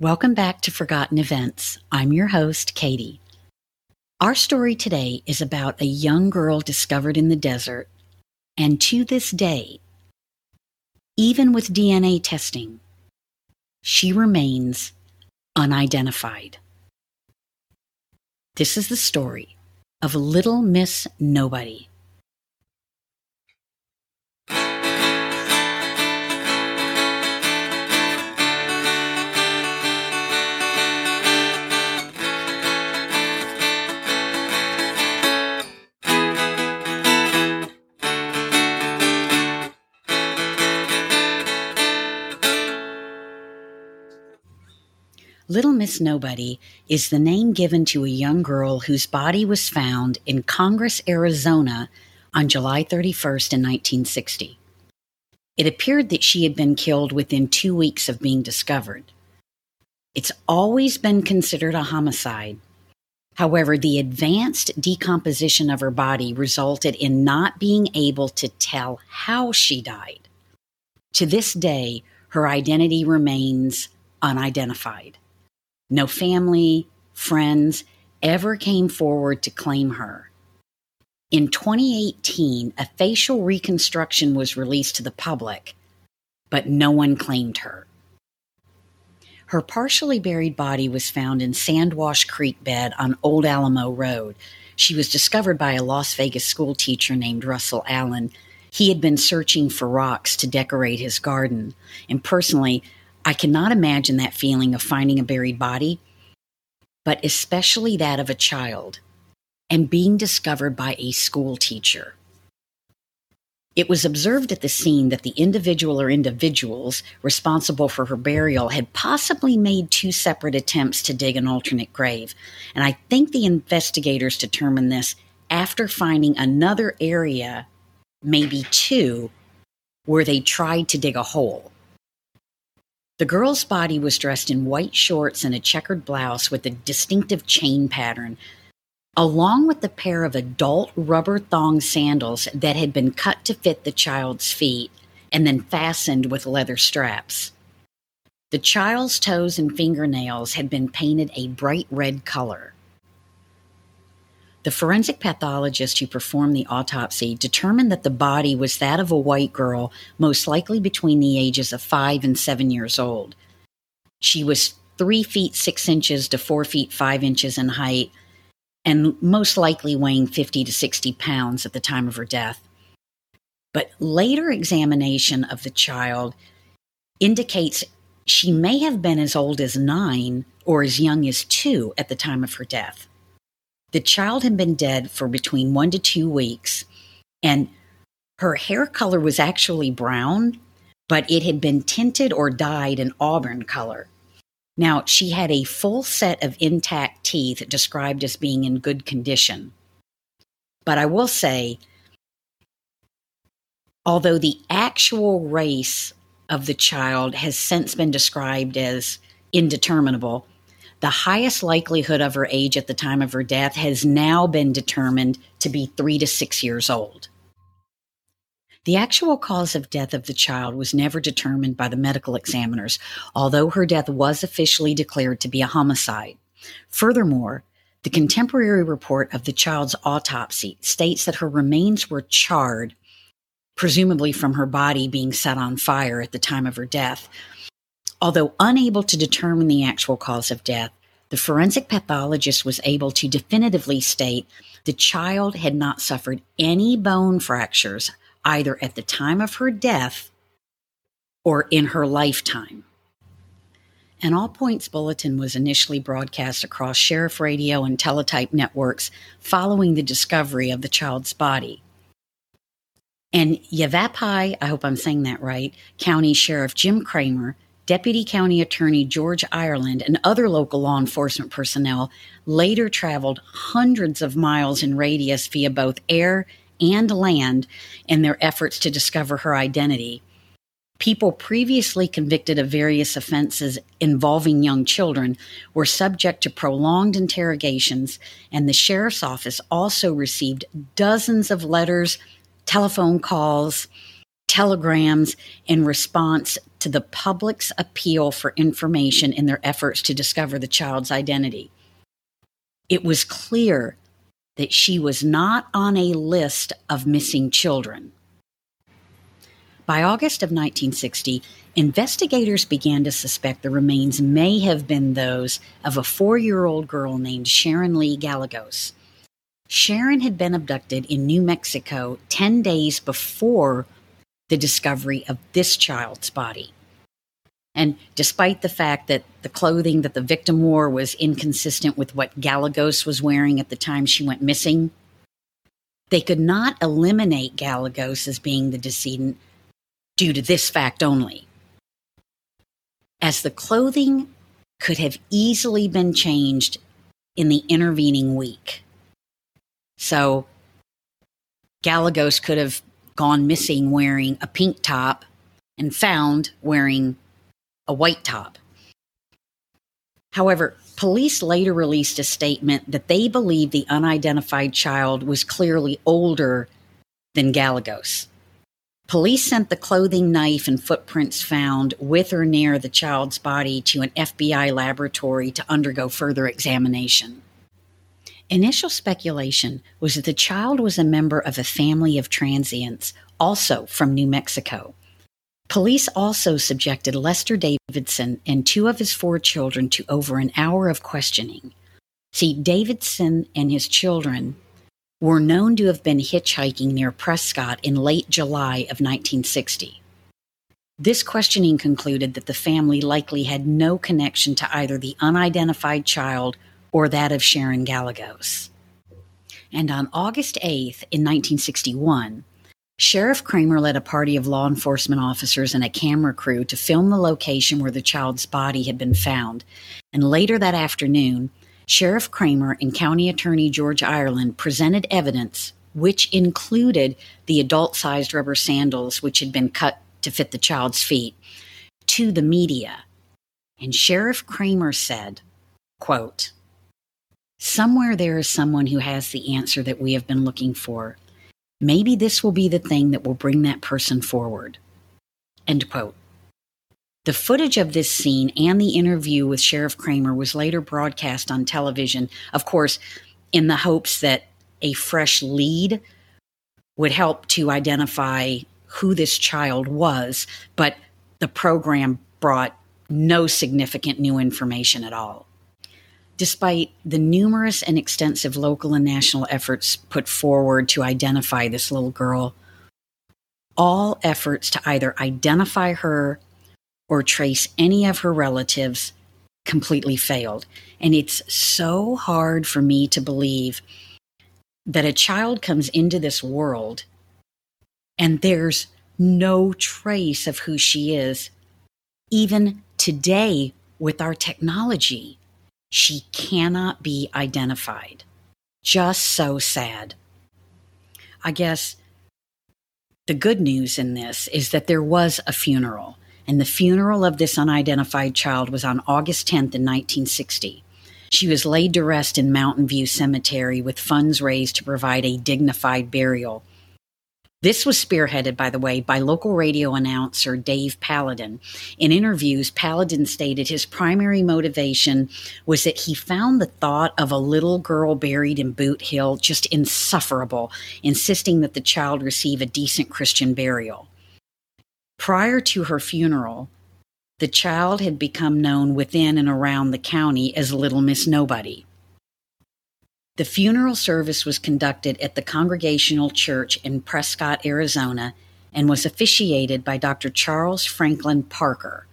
Welcome back to Forgotten Events. I'm your host, Katie. Our story today is about a young girl discovered in the desert, and to this day, even with DNA testing, she remains unidentified. This is the story of Little Miss Nobody. Little Miss Nobody is the name given to a young girl whose body was found in Congress, Arizona on July 31st in 1960. It appeared that she had been killed within two weeks of being discovered. It's always been considered a homicide. However, the advanced decomposition of her body resulted in not being able to tell how she died. To this day, her identity remains unidentified. No family, friends ever came forward to claim her. In 2018, a facial reconstruction was released to the public, but no one claimed her. Her partially buried body was found in Sandwash Creek bed on Old Alamo Road. She was discovered by a Las Vegas school teacher named Russell Allen. He had been searching for rocks to decorate his garden. And personally, I cannot imagine that feeling of finding a buried body, but especially that of a child and being discovered by a school teacher. It was observed at the scene that the individual or individuals responsible for her burial had possibly made two separate attempts to dig an alternate grave. And I think the investigators determined this after finding another area, maybe two, where they tried to dig a hole. The girl's body was dressed in white shorts and a checkered blouse with a distinctive chain pattern, along with a pair of adult rubber thong sandals that had been cut to fit the child's feet and then fastened with leather straps. The child's toes and fingernails had been painted a bright red color. The forensic pathologist who performed the autopsy determined that the body was that of a white girl, most likely between the ages of five and seven years old. She was three feet six inches to four feet five inches in height, and most likely weighing 50 to 60 pounds at the time of her death. But later examination of the child indicates she may have been as old as nine or as young as two at the time of her death. The child had been dead for between one to two weeks, and her hair color was actually brown, but it had been tinted or dyed an auburn color. Now, she had a full set of intact teeth described as being in good condition. But I will say, although the actual race of the child has since been described as indeterminable, the highest likelihood of her age at the time of her death has now been determined to be three to six years old. The actual cause of death of the child was never determined by the medical examiners, although her death was officially declared to be a homicide. Furthermore, the contemporary report of the child's autopsy states that her remains were charred, presumably from her body being set on fire at the time of her death, Although unable to determine the actual cause of death, the forensic pathologist was able to definitively state the child had not suffered any bone fractures either at the time of her death or in her lifetime. An All Points bulletin was initially broadcast across sheriff radio and teletype networks following the discovery of the child's body. And Yavapai, I hope I'm saying that right, County Sheriff Jim Kramer Deputy County Attorney George Ireland and other local law enforcement personnel later traveled hundreds of miles in radius via both air and land in their efforts to discover her identity. People previously convicted of various offenses involving young children were subject to prolonged interrogations, and the sheriff's office also received dozens of letters, telephone calls, telegrams in response to the public's appeal for information in their efforts to discover the child's identity. It was clear that she was not on a list of missing children. By August of 1960, investigators began to suspect the remains may have been those of a four year old girl named Sharon Lee Gallegos. Sharon had been abducted in New Mexico 10 days before the discovery of this child's body. And despite the fact that the clothing that the victim wore was inconsistent with what Gallegos was wearing at the time she went missing, they could not eliminate Gallegos as being the decedent due to this fact only. As the clothing could have easily been changed in the intervening week. So Gallegos could have gone missing wearing a pink top and found wearing a white top. However, police later released a statement that they believe the unidentified child was clearly older than Gallegos. Police sent the clothing, knife, and footprints found with or near the child's body to an FBI laboratory to undergo further examination. Initial speculation was that the child was a member of a family of transients, also from New Mexico. Police also subjected Lester Davidson and two of his four children to over an hour of questioning. See, Davidson and his children were known to have been hitchhiking near Prescott in late July of 1960. This questioning concluded that the family likely had no connection to either the unidentified child or that of Sharon Gallegos. And on August 8th, in 1961, Sheriff Kramer led a party of law enforcement officers and a camera crew to film the location where the child's body had been found. And later that afternoon, Sheriff Kramer and County Attorney George Ireland presented evidence, which included the adult sized rubber sandals which had been cut to fit the child's feet, to the media. And Sheriff Kramer said, quote, Somewhere there is someone who has the answer that we have been looking for. Maybe this will be the thing that will bring that person forward. End quote. The footage of this scene and the interview with Sheriff Kramer was later broadcast on television, of course, in the hopes that a fresh lead would help to identify who this child was, but the program brought no significant new information at all. Despite the numerous and extensive local and national efforts put forward to identify this little girl, all efforts to either identify her or trace any of her relatives completely failed. And it's so hard for me to believe that a child comes into this world and there's no trace of who she is. Even today, with our technology, she cannot be identified. Just so sad. I guess the good news in this is that there was a funeral and the funeral of this unidentified child was on August 10th in 1960. She was laid to rest in Mountain View Cemetery with funds raised to provide a dignified burial. This was spearheaded, by the way, by local radio announcer Dave Paladin. In interviews, Paladin stated his primary motivation was that he found the thought of a little girl buried in Boot Hill just insufferable, insisting that the child receive a decent Christian burial. Prior to her funeral, the child had become known within and around the county as Little Miss Nobody. The funeral service was conducted at the Congregational Church in Prescott, Arizona, and was officiated by Dr. Charles Franklin Parker.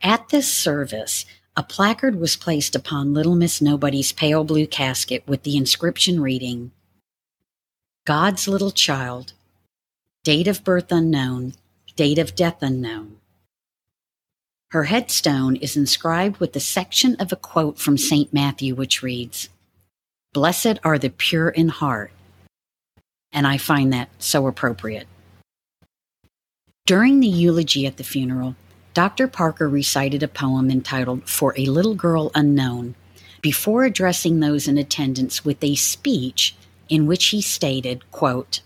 At this service, a placard was placed upon Little Miss Nobody's pale blue casket with the inscription reading God's little child, date of birth unknown, date of death unknown. Her headstone is inscribed with a section of a quote from St. Matthew, which reads, Blessed are the pure in heart. And I find that so appropriate. During the eulogy at the funeral, Dr. Parker recited a poem entitled For a Little Girl Unknown before addressing those in attendance with a speech in which he stated, quote,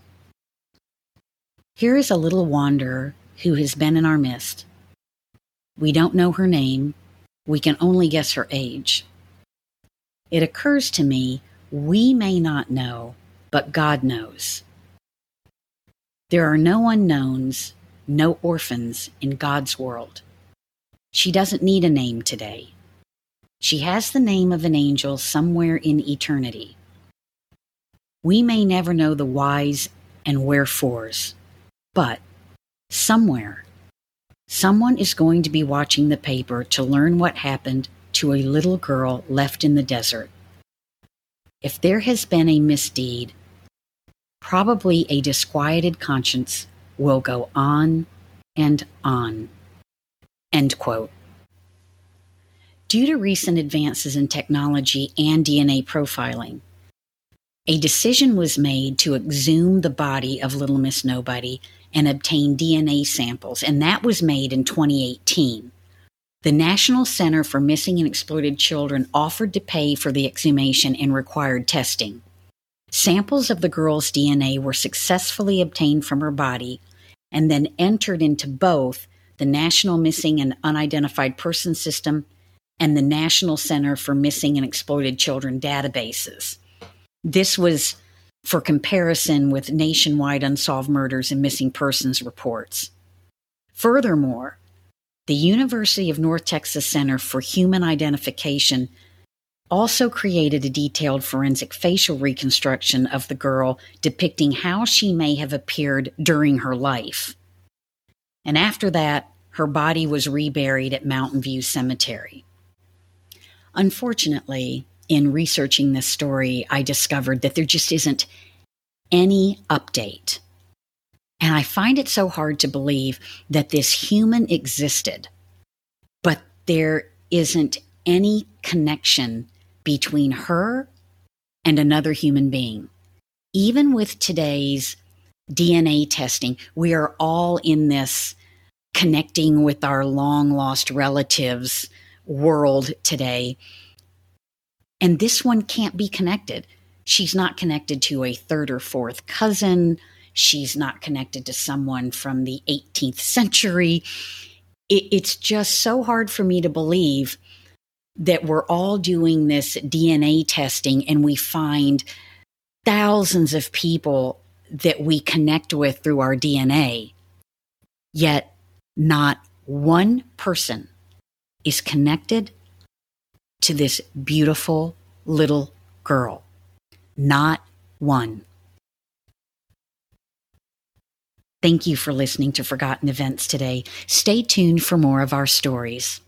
here is a little wanderer who has been in our midst, We don't know her name. We can only guess her age. It occurs to me we may not know, but God knows. There are no unknowns, no orphans in God's world. She doesn't need a name today. She has the name of an angel somewhere in eternity. We may never know the whys and wherefores, but somewhere, someone is going to be watching the paper to learn what happened to a little girl left in the desert. If there has been a misdeed, probably a disquieted conscience will go on and on. End quote. Due to recent advances in technology and DNA profiling, a decision was made to exhume the body of Little Miss Nobody and obtain DNA samples, and that was made in 2018. The National Center for Missing and Exploited Children offered to pay for the exhumation and required testing. Samples of the girl's DNA were successfully obtained from her body and then entered into both the National Missing and Unidentified Person System and the National Center for Missing and Exploited Children databases. This was for comparison with nationwide unsolved murders and missing persons reports. Furthermore, the University of North Texas Center for Human Identification also created a detailed forensic facial reconstruction of the girl depicting how she may have appeared during her life. And after that, her body was reburied at Mountain View Cemetery. Unfortunately, in researching this story, I discovered that there just isn't any update. And I find it so hard to believe that this human existed, but there isn't any connection between her and another human being. Even with today's DNA testing, we are all in this connecting with our long lost relatives world today and this one can't be connected. She's not connected to a third or fourth cousin. She's not connected to someone from the 18th century. It, it's just so hard for me to believe that we're all doing this DNA testing and we find thousands of people that we connect with through our DNA, yet not one person is connected to this beautiful little girl. Not one. Thank you for listening to Forgotten Events today. Stay tuned for more of our stories.